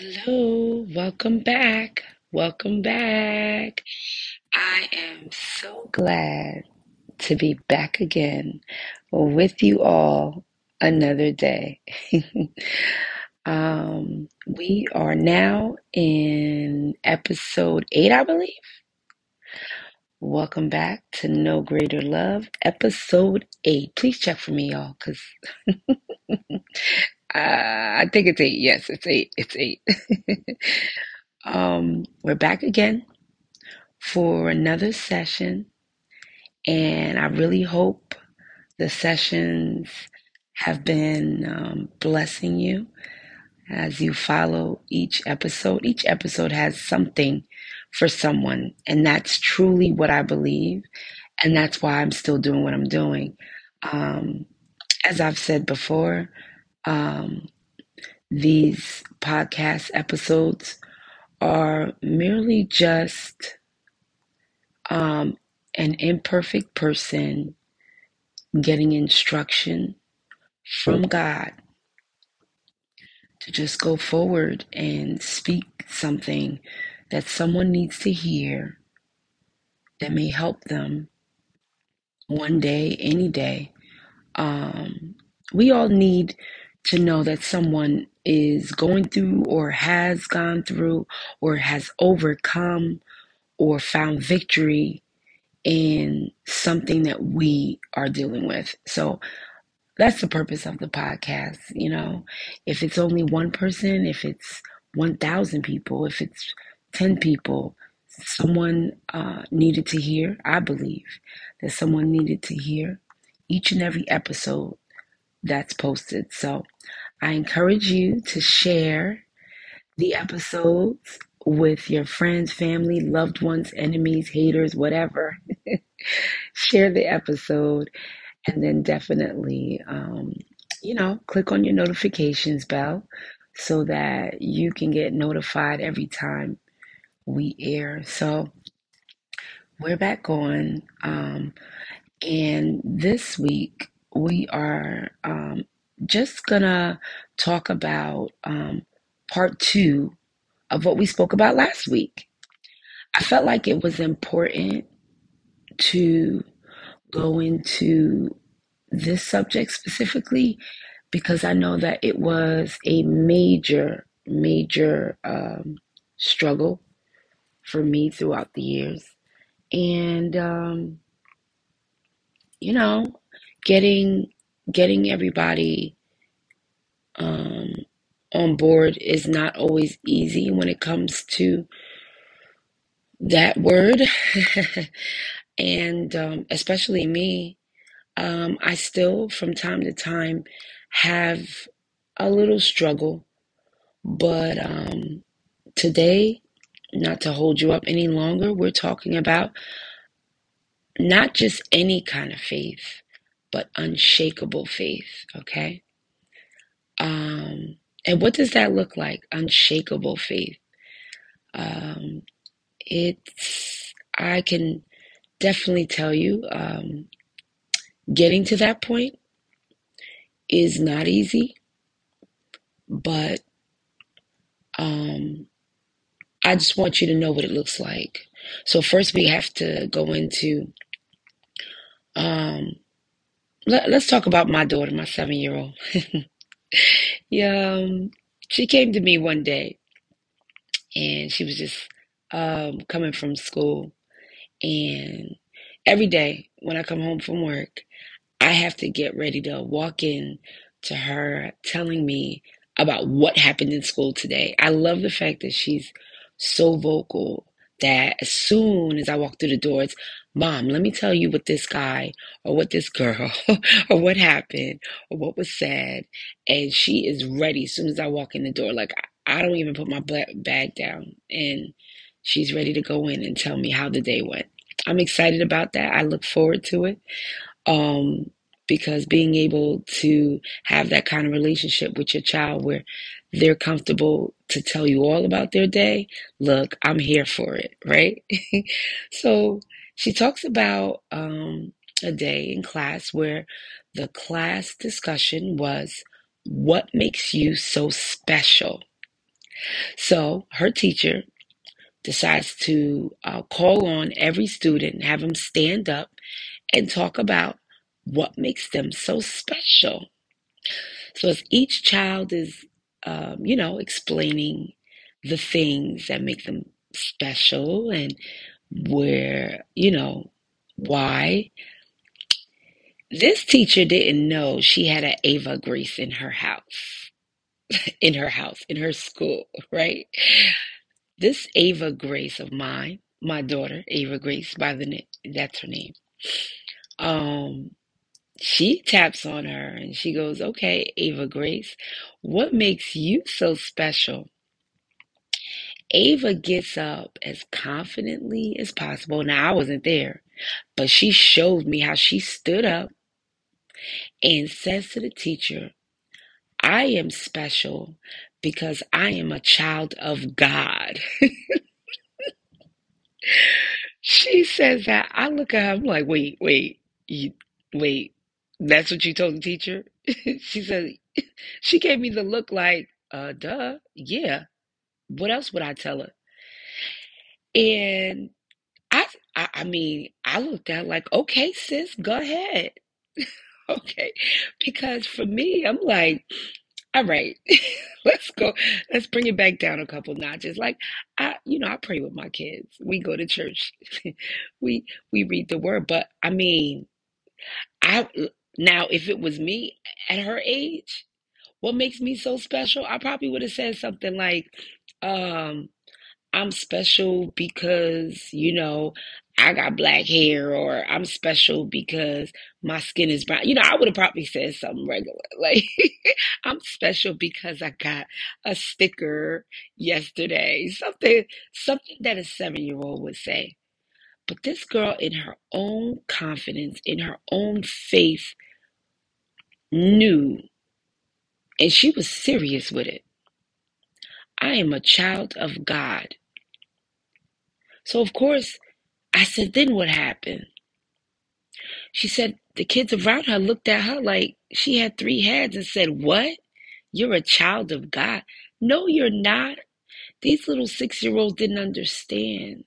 Hello, welcome back. Welcome back. I am so glad to be back again with you all another day. um, we are now in episode 8, I believe. Welcome back to No Greater Love, episode 8. Please check for me, y'all, because uh, I think it's 8. Yes, it's 8. It's 8. um, we're back again for another session, and I really hope the sessions have been um, blessing you as you follow each episode. Each episode has something for someone, and that's truly what I believe, and that's why I'm still doing what I'm doing. Um, as I've said before, um, these podcast episodes are merely just um, an imperfect person getting instruction from God to just go forward and speak something that someone needs to hear that may help them one day, any day. Um, we all need to know that someone is going through or has gone through or has overcome or found victory in something that we are dealing with. So that's the purpose of the podcast. You know, if it's only one person, if it's 1,000 people, if it's 10 people, someone uh, needed to hear, I believe that someone needed to hear each and every episode that's posted. So I encourage you to share the episodes with your friends, family, loved ones, enemies, haters, whatever. share the episode and then definitely, um, you know, click on your notifications bell so that you can get notified every time we air. So we're back on. Um, and this week we are um, just gonna talk about um, part two of what we spoke about last week. I felt like it was important to go into this subject specifically because I know that it was a major, major um, struggle for me throughout the years. And, um, you know, getting getting everybody um, on board is not always easy when it comes to that word. and um, especially me, um, I still, from time to time, have a little struggle. But um, today, not to hold you up any longer, we're talking about not just any kind of faith, but unshakable faith, okay? Um, and what does that look like? Unshakable faith. Um, it's, I can definitely tell you, um, getting to that point is not easy, but um, I just want you to know what it looks like. So first, we have to go into. Um, let, us talk about my daughter, my seven-year-old. yeah, um, she came to me one day, and she was just um, coming from school, and every day when I come home from work, I have to get ready to walk in to her telling me about what happened in school today. I love the fact that she's so vocal that as soon as I walk through the doors, Mom, let me tell you what this guy or what this girl or what happened or what was said. And she is ready as soon as I walk in the door. Like, I don't even put my bag down. And she's ready to go in and tell me how the day went. I'm excited about that. I look forward to it. Um, because being able to have that kind of relationship with your child where they're comfortable to tell you all about their day, look, I'm here for it, right? so she talks about um, a day in class where the class discussion was what makes you so special. So her teacher decides to uh, call on every student, have them stand up and talk about what makes them so special. So as each child is, um, you know, explaining the things that make them special and where, you know, why. This teacher didn't know she had an Ava Grace in her house, in her house, in her school, right? This Ava Grace of mine, my daughter, Ava Grace, by the name, that's her name. Um, she taps on her and she goes, Okay, Ava Grace, what makes you so special? Ava gets up as confidently as possible. Now, I wasn't there, but she showed me how she stood up and says to the teacher, I am special because I am a child of God. she says that. I look at her, I'm like, wait, wait, you, wait, that's what you told the teacher? she said, she gave me the look like, uh, duh, yeah. What else would I tell her? And I, I, I mean, I looked at like, okay, sis, go ahead. okay. Because for me, I'm like, all right, let's go. Let's bring it back down a couple notches. Like I, you know, I pray with my kids. We go to church. we we read the word. But I mean, I now if it was me at her age, what makes me so special? I probably would have said something like, um, I'm special because, you know, I got black hair, or I'm special because my skin is brown. You know, I would have probably said something regular. Like, I'm special because I got a sticker yesterday. Something, something that a seven year old would say. But this girl, in her own confidence, in her own faith, knew, and she was serious with it. I am a child of God. So, of course, I said, then what happened? She said the kids around her looked at her like she had three heads and said, What? You're a child of God. No, you're not. These little six year olds didn't understand.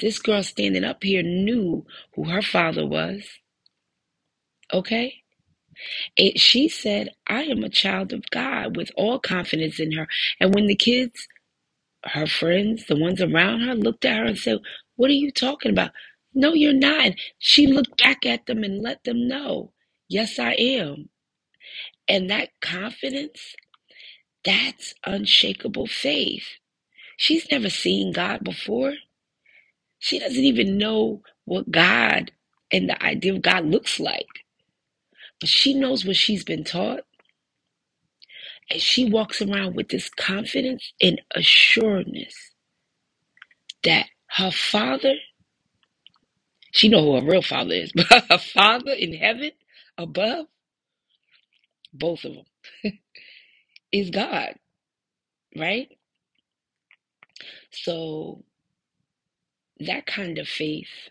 This girl standing up here knew who her father was. Okay? And she said, I am a child of God with all confidence in her. And when the kids her friends, the ones around her, looked at her and said, What are you talking about? No, you're not. She looked back at them and let them know, Yes, I am. And that confidence, that's unshakable faith. She's never seen God before. She doesn't even know what God and the idea of God looks like. But she knows what she's been taught. And she walks around with this confidence and assuredness that her father She know who her real father is, but her father in heaven above, both of them, is God, right? So that kind of faith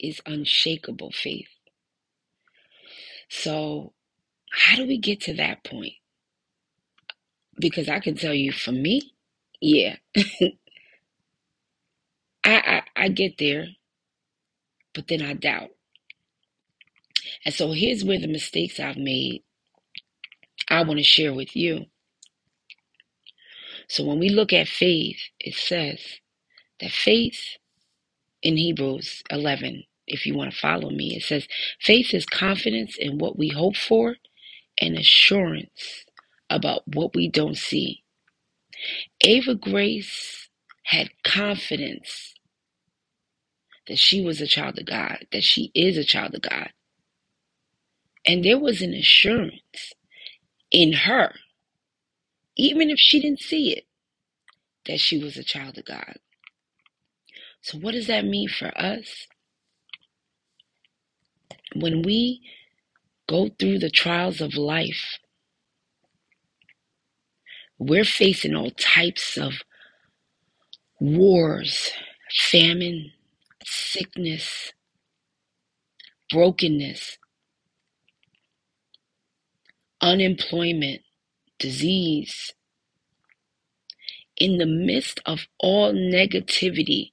is unshakable faith. So how do we get to that point? Because I can tell you, for me, yeah, I, I I get there, but then I doubt. And so here's where the mistakes I've made. I want to share with you. So when we look at faith, it says that faith in Hebrews 11, if you want to follow me, it says, faith is confidence in what we hope for and assurance about what we don't see. Ava Grace had confidence that she was a child of God, that she is a child of God. And there was an assurance in her, even if she didn't see it, that she was a child of God. So, what does that mean for us? When we go through the trials of life, we're facing all types of wars, famine, sickness, brokenness, unemployment, disease, in the midst of all negativity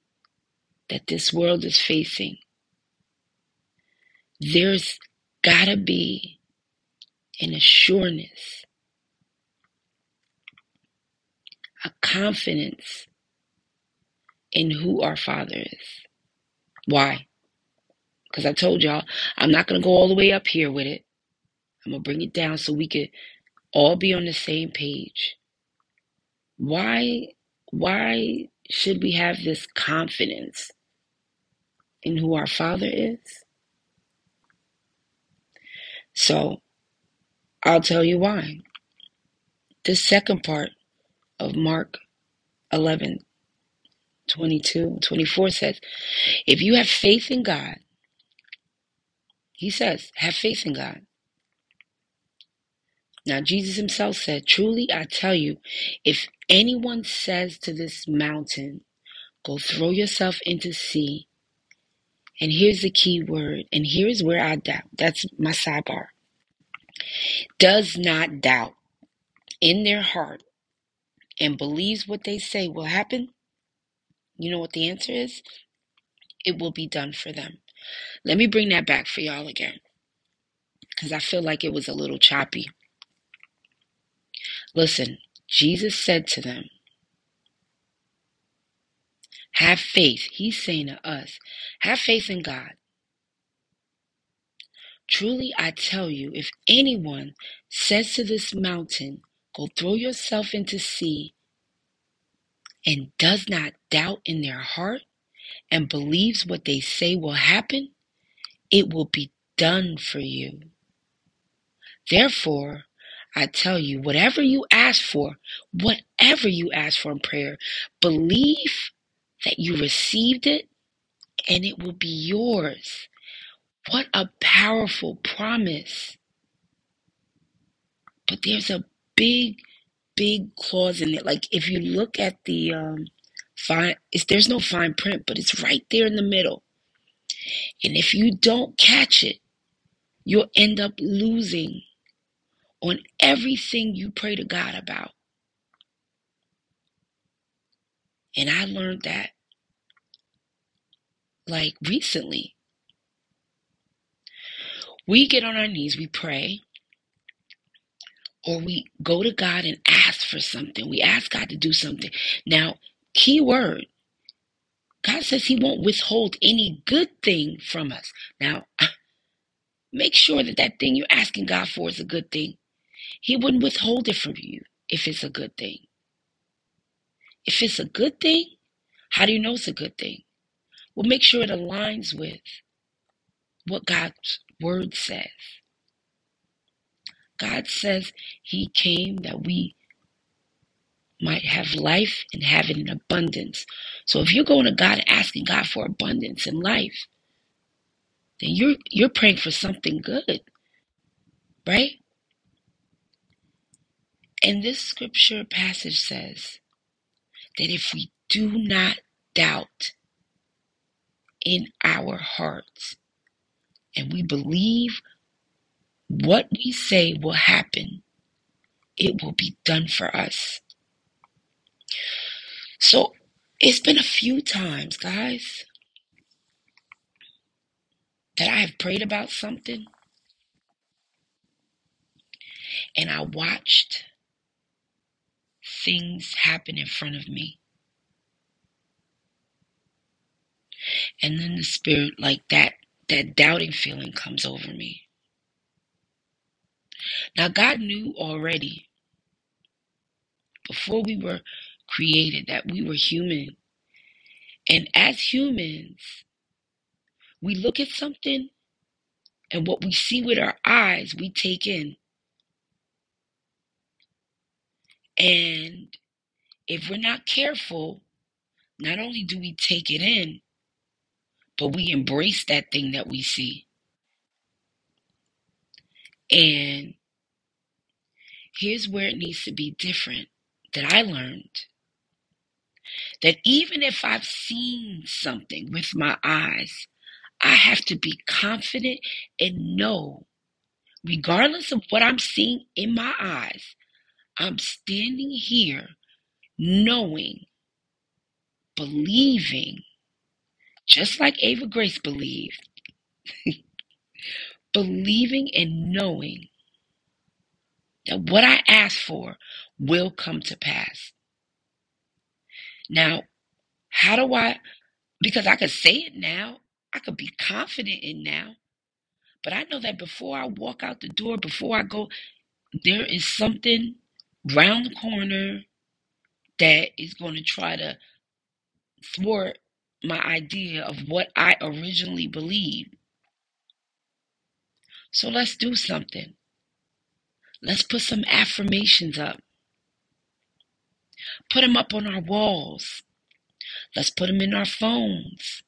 that this world is facing, there's gotta be an assurance, a confidence in who our Father is. Why? Because I told y'all, I'm not going to go all the way up here with it. I'm going to bring it down so we could all be on the same page. Why, why should we have this confidence in who our Father is? So, I'll tell you why. The second part of Mark 11, 22, 24 says, If you have faith in God, he says, have faith in God. Now, Jesus himself said, Truly I tell you, if anyone says to this mountain, Go throw yourself into sea, and here's the key word, and here's where I doubt. That's my sidebar. Does not doubt in their heart and believes what they say will happen, you know what the answer is? It will be done for them. Let me bring that back for y'all again because I feel like it was a little choppy. Listen, Jesus said to them, Have faith. He's saying to us, Have faith in God. Truly, I tell you, if anyone says to this mountain, Go throw yourself into sea, and does not doubt in their heart and believes what they say will happen, it will be done for you. Therefore, I tell you, whatever you ask for, whatever you ask for in prayer, believe that you received it and it will be yours. What a powerful promise. But there's a big, big clause in it. Like if you look at the um, fine, it's, there's no fine print, but it's right there in the middle. And if you don't catch it, you'll end up losing on everything you pray to God about. And I learned that like recently. We get on our knees, we pray, or we go to God and ask for something. We ask God to do something. Now, key word God says He won't withhold any good thing from us. Now, make sure that that thing you're asking God for is a good thing. He wouldn't withhold it from you if it's a good thing. If it's a good thing, how do you know it's a good thing? Well, make sure it aligns with what God's word says. God says He came that we might have life and have it in abundance. So if you're going to God asking God for abundance in life, then you're you're praying for something good. Right? And this scripture passage says that if we do not doubt in our hearts and we believe what we say will happen, it will be done for us. So it's been a few times, guys, that I have prayed about something and I watched things happen in front of me. And then the spirit, like that, that doubting feeling comes over me. Now, God knew already before we were created that we were human. And as humans, we look at something and what we see with our eyes, we take in. And if we're not careful, not only do we take it in, but we embrace that thing that we see. And here's where it needs to be different that I learned that even if I've seen something with my eyes, I have to be confident and know, regardless of what I'm seeing in my eyes, I'm standing here knowing, believing, just like Ava Grace believed, believing and knowing that what I ask for will come to pass. Now, how do I, because I could say it now, I could be confident in now, but I know that before I walk out the door, before I go, there is something round the corner that is going to try to thwart my idea of what I originally believed. So let's do something. Let's put some affirmations up. Put them up on our walls. Let's put them in our phones.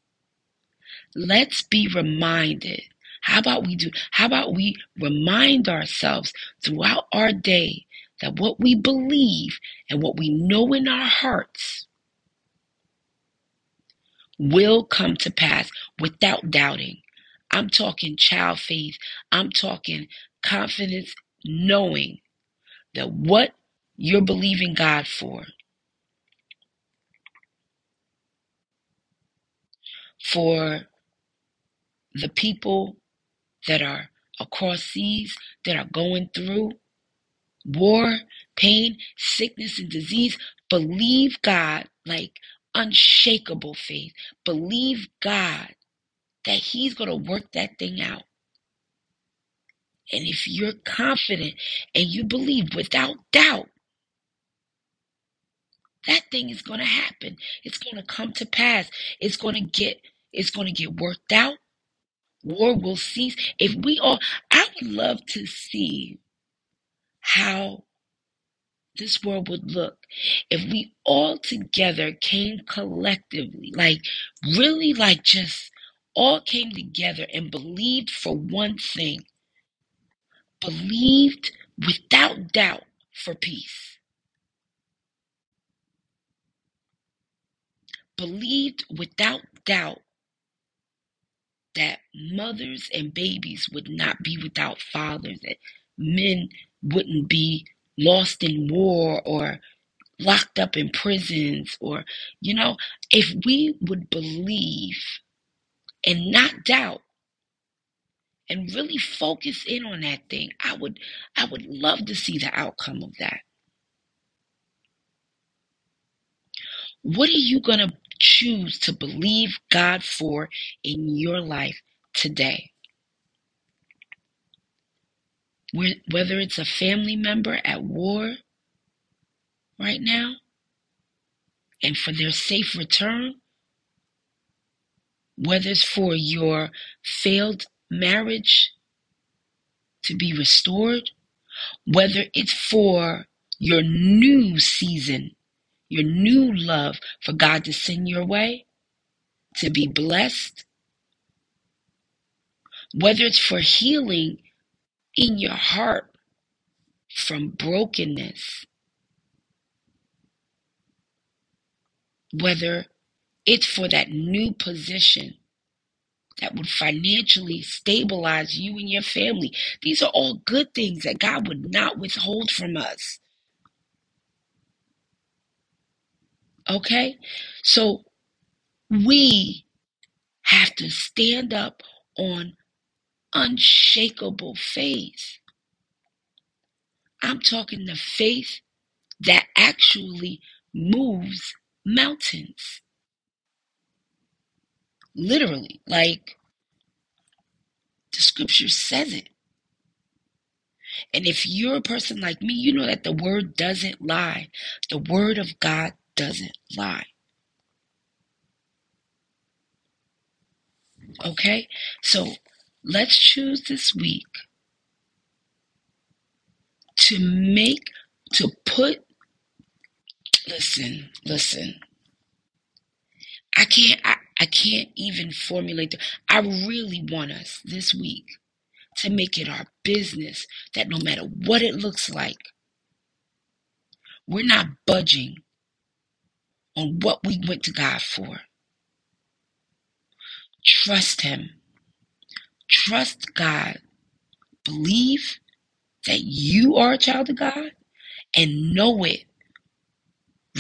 Let's be reminded. How about we do? How about we remind ourselves throughout our day that what we believe and what we know in our hearts will come to pass without doubting. I'm talking child faith. I'm talking confidence, knowing that what you're believing God for, for the people that are across seas, that are going through war, pain, sickness, and disease, believe God like unshakable faith. Believe God that He's going to work that thing out. And if you're confident and you believe without doubt, that thing is going to happen. It's going to come to pass. It's going to get it's going to get worked out. War will cease. If we all I would love to see how this world would look if we all together came collectively, like really like just all came together and believed for one thing. Believed without doubt for peace. Believed without doubt that mothers and babies would not be without fathers, that men wouldn't be lost in war or locked up in prisons or you know if we would believe and not doubt and really focus in on that thing i would i would love to see the outcome of that. What are you going to choose to believe god for in your life today whether it's a family member at war right now and for their safe return, whether it's for your failed marriage to be restored, whether it's for your new season, your new love for God to send your way, to be blessed, whether it's for healing in your heart from brokenness, whether it's for that new position that would financially stabilize you and your family. These are all good things that God would not withhold from us. Okay? So we have to stand up on unshakable faith. I'm talking the faith that actually moves mountains. Literally, like the scripture says it. And if you're a person like me, you know that the word doesn't lie. The word of God doesn't lie. Okay? So let's choose this week to make, to put, listen, listen. I can't, I, I can't even formulate. The, I really want us this week to make it our business that no matter what it looks like, we're not budging on what we went to God for. Trust Him. Trust God. Believe that you are a child of God and know it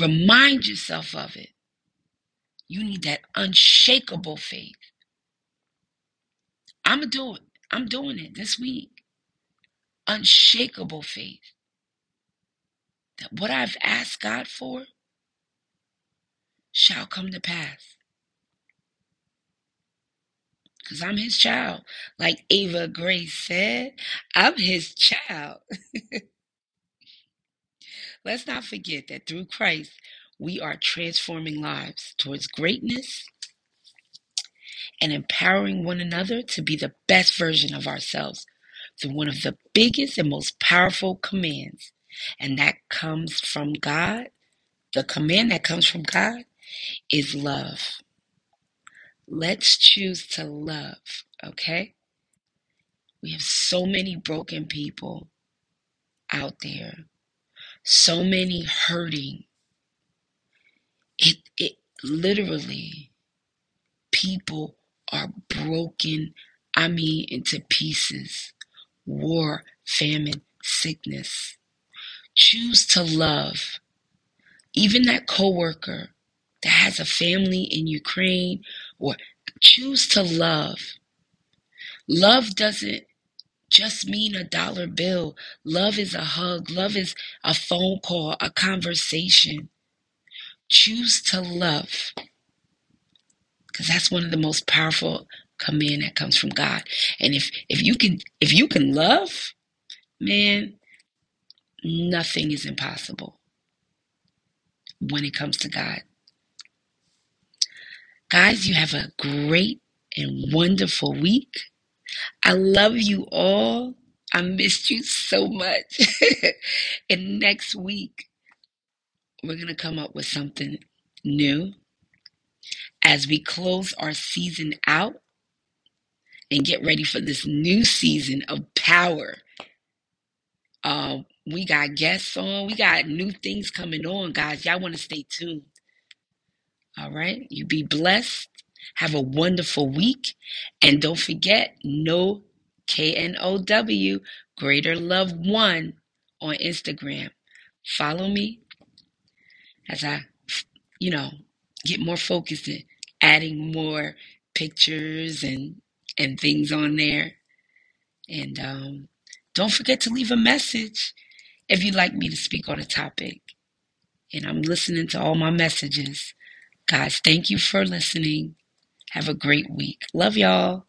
Remind yourself of it. You need that unshakable faith. I'm going to do it. I'm doing it this week. Unshakable faith. That what I've asked God for shall come to pass. Because I'm his child. Like Ava Grace said, I'm his child. Let's not forget that through Christ, we are transforming lives towards greatness and empowering one another to be the best version of ourselves through one of the biggest and most powerful commands. And that comes from God. The command that comes from God is love. Let's choose to love, okay? We have so many broken people out there, so many hurting. It, it literally, people are broken, I mean, into pieces. War, famine, sickness. Choose to love. Even that coworker that has a family in Ukraine, or choose to love. Love doesn't just mean a dollar bill. Love is a hug. Love is a phone call, a conversation. Choose to love. Because that's one of the most powerful command that comes from God. And if if you can if you can love, man, nothing is impossible when it comes to God. Guys, you have a great and wonderful week. I love you all. I missed you so much. and next week, we're going to come up with something new as we close our season out and get ready for this new season of power. Um, we got guests on, we got new things coming on, guys. Y'all want to stay tuned. All right. You be blessed. Have a wonderful week. And don't forget, no K N O W, Greater Love One on Instagram. Follow me as I, you know, get more focused in adding more pictures and and things on there. And um, don't forget to leave a message if you'd like me to speak on a topic. And I'm listening to all my messages. Guys, thank you for listening. Have a great week. Love y'all.